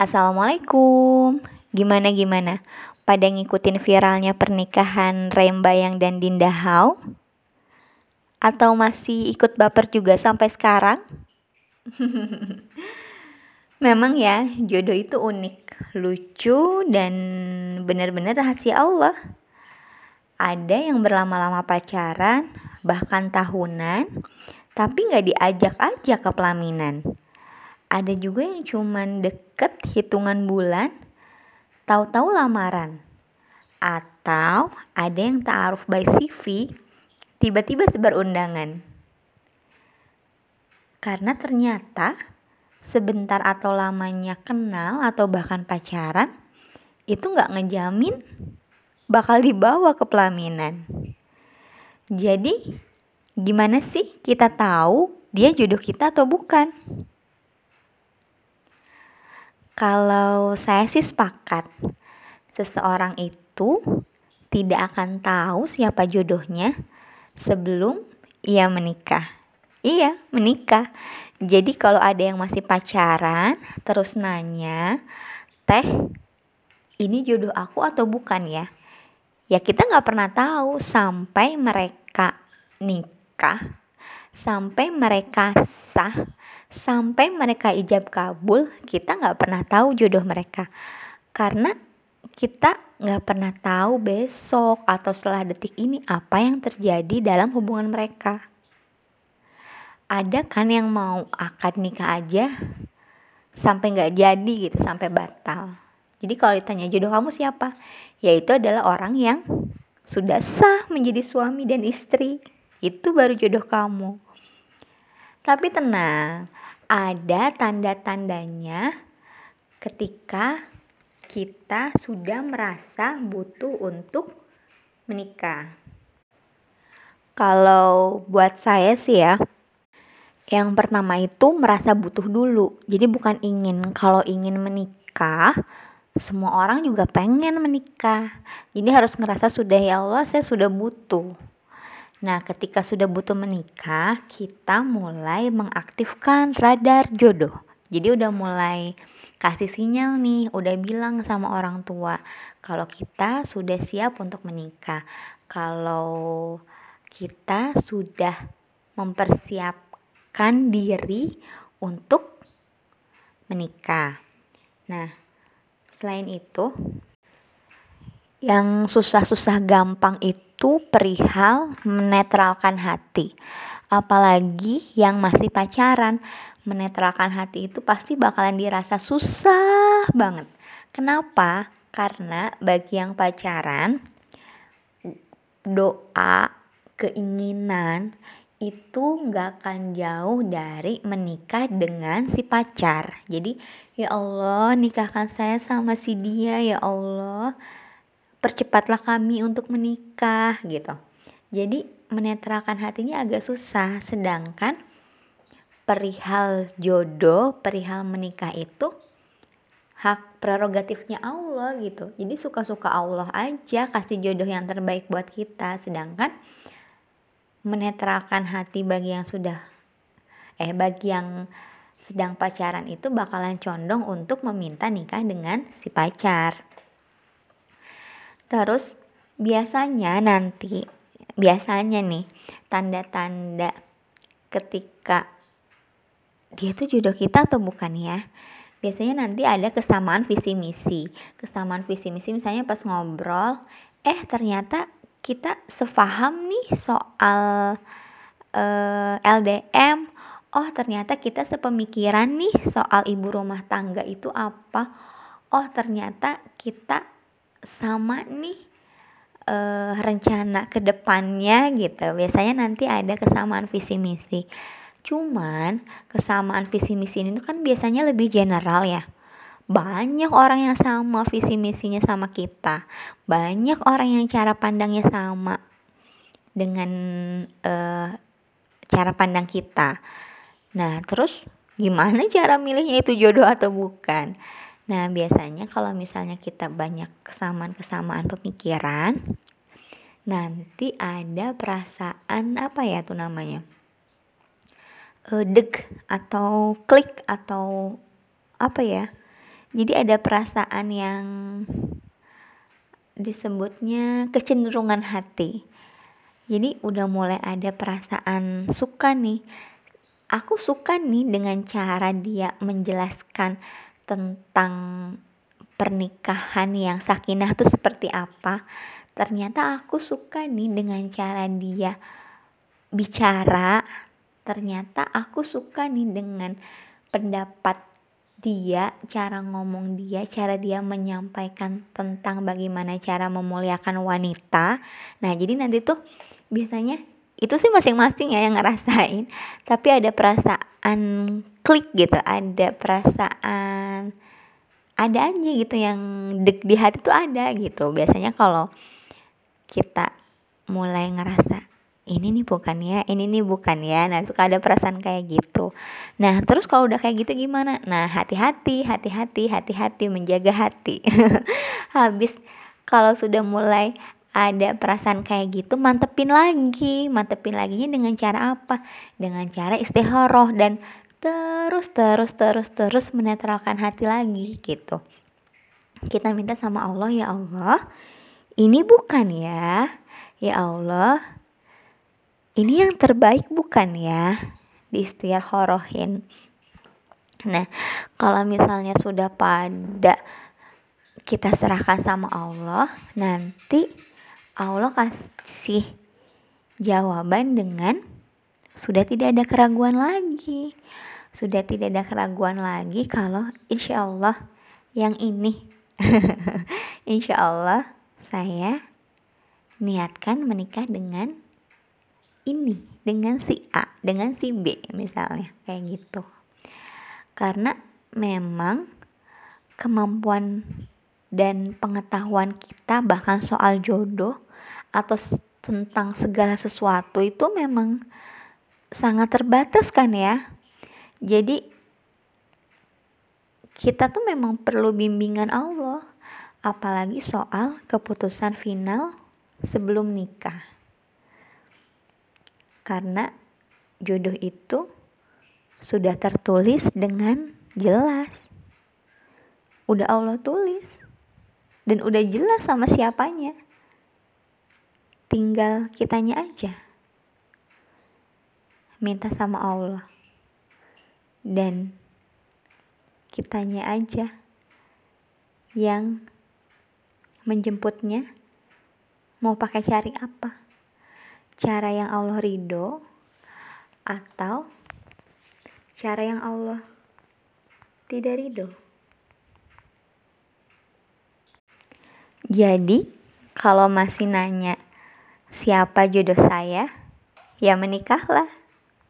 Assalamualaikum. Gimana gimana? Pada ngikutin viralnya pernikahan Rembayang dan Dinda Hau? Atau masih ikut baper juga sampai sekarang? Memang ya, jodoh itu unik, lucu, dan benar-benar rahasia Allah. Ada yang berlama-lama pacaran, bahkan tahunan, tapi nggak diajak-ajak ke pelaminan. Ada juga yang cuman deket hitungan bulan, tahu-tahu lamaran. Atau ada yang ta'aruf by CV, tiba-tiba sebar undangan. Karena ternyata sebentar atau lamanya kenal atau bahkan pacaran, itu nggak ngejamin bakal dibawa ke pelaminan. Jadi, gimana sih kita tahu dia jodoh kita atau bukan? Kalau saya sih sepakat, seseorang itu tidak akan tahu siapa jodohnya sebelum ia menikah. Iya, menikah. Jadi kalau ada yang masih pacaran, terus nanya, teh, ini jodoh aku atau bukan ya? Ya kita nggak pernah tahu sampai mereka nikah, sampai mereka sah, sampai mereka ijab kabul kita nggak pernah tahu jodoh mereka. Karena kita nggak pernah tahu besok atau setelah detik ini apa yang terjadi dalam hubungan mereka. Ada kan yang mau akad nikah aja sampai nggak jadi gitu sampai batal. Jadi kalau ditanya jodoh kamu siapa? Yaitu adalah orang yang sudah sah menjadi suami dan istri itu baru jodoh kamu tapi tenang ada tanda-tandanya ketika kita sudah merasa butuh untuk menikah. Kalau buat saya sih ya, yang pertama itu merasa butuh dulu. Jadi bukan ingin, kalau ingin menikah, semua orang juga pengen menikah. Jadi harus ngerasa sudah ya Allah, saya sudah butuh. Nah, ketika sudah butuh menikah, kita mulai mengaktifkan radar jodoh. Jadi udah mulai kasih sinyal nih, udah bilang sama orang tua kalau kita sudah siap untuk menikah. Kalau kita sudah mempersiapkan diri untuk menikah. Nah, selain itu yang susah-susah gampang itu perihal menetralkan hati. Apalagi yang masih pacaran, menetralkan hati itu pasti bakalan dirasa susah banget. Kenapa? Karena bagi yang pacaran, doa, keinginan itu nggak akan jauh dari menikah dengan si pacar. Jadi, ya Allah, nikahkan saya sama si dia, ya Allah percepatlah kami untuk menikah gitu. Jadi menetralkan hatinya agak susah sedangkan perihal jodoh, perihal menikah itu hak prerogatifnya Allah gitu. Jadi suka-suka Allah aja kasih jodoh yang terbaik buat kita sedangkan menetralkan hati bagi yang sudah eh bagi yang sedang pacaran itu bakalan condong untuk meminta nikah dengan si pacar. Terus biasanya nanti biasanya nih tanda-tanda ketika dia tuh jodoh kita atau bukan ya? Biasanya nanti ada kesamaan visi misi. Kesamaan visi misi misalnya pas ngobrol eh ternyata kita sefaham nih soal eh, LDM oh ternyata kita sepemikiran nih soal ibu rumah tangga itu apa. Oh ternyata kita sama nih uh, rencana ke depannya gitu. Biasanya nanti ada kesamaan visi misi. Cuman kesamaan visi misi ini kan biasanya lebih general ya. Banyak orang yang sama visi misinya sama kita. Banyak orang yang cara pandangnya sama dengan uh, cara pandang kita. Nah terus gimana cara milihnya itu jodoh atau bukan Nah, biasanya kalau misalnya kita banyak kesamaan-kesamaan pemikiran, nanti ada perasaan apa ya tuh namanya? E, deg atau klik atau apa ya? jadi ada perasaan yang disebutnya kecenderungan hati jadi udah mulai ada perasaan suka nih aku suka nih dengan cara dia menjelaskan tentang pernikahan yang sakinah tuh seperti apa. Ternyata aku suka nih dengan cara dia bicara. Ternyata aku suka nih dengan pendapat dia, cara ngomong dia, cara dia menyampaikan tentang bagaimana cara memuliakan wanita. Nah, jadi nanti tuh biasanya itu sih masing-masing ya yang ngerasain, tapi ada perasaan klik gitu, ada perasaan ada aja gitu yang deg di hati tuh ada gitu. Biasanya kalau kita mulai ngerasa ini nih bukan ya ini nih bukan ya nah suka ada perasaan kayak gitu. Nah terus kalau udah kayak gitu gimana? Nah hati-hati hati-hati hati-hati menjaga hati. Habis kalau sudah mulai ada perasaan kayak gitu mantepin lagi mantepin lagi dengan cara apa? Dengan cara istiharoh dan terus terus terus terus menetralkan hati lagi gitu. Kita minta sama Allah ya Allah ini bukan ya? Ya Allah ini yang terbaik bukan ya di horohin? Nah kalau misalnya sudah pada kita serahkan sama Allah nanti Allah kasih jawaban dengan sudah tidak ada keraguan lagi. Sudah tidak ada keraguan lagi kalau insya Allah yang ini. Insya Allah saya niatkan menikah dengan ini dengan si A dengan si B misalnya kayak gitu. Karena memang kemampuan dan pengetahuan kita bahkan soal jodoh atau tentang segala sesuatu itu memang sangat terbatas kan ya jadi kita tuh memang perlu bimbingan Allah apalagi soal keputusan final sebelum nikah karena jodoh itu sudah tertulis dengan jelas. Udah Allah tulis dan udah jelas sama siapanya. Tinggal kitanya aja. Minta sama Allah. Dan kitanya aja yang menjemputnya mau pakai cari apa cara yang Allah ridho atau cara yang Allah tidak ridho. Jadi, kalau masih nanya siapa jodoh saya, ya menikahlah.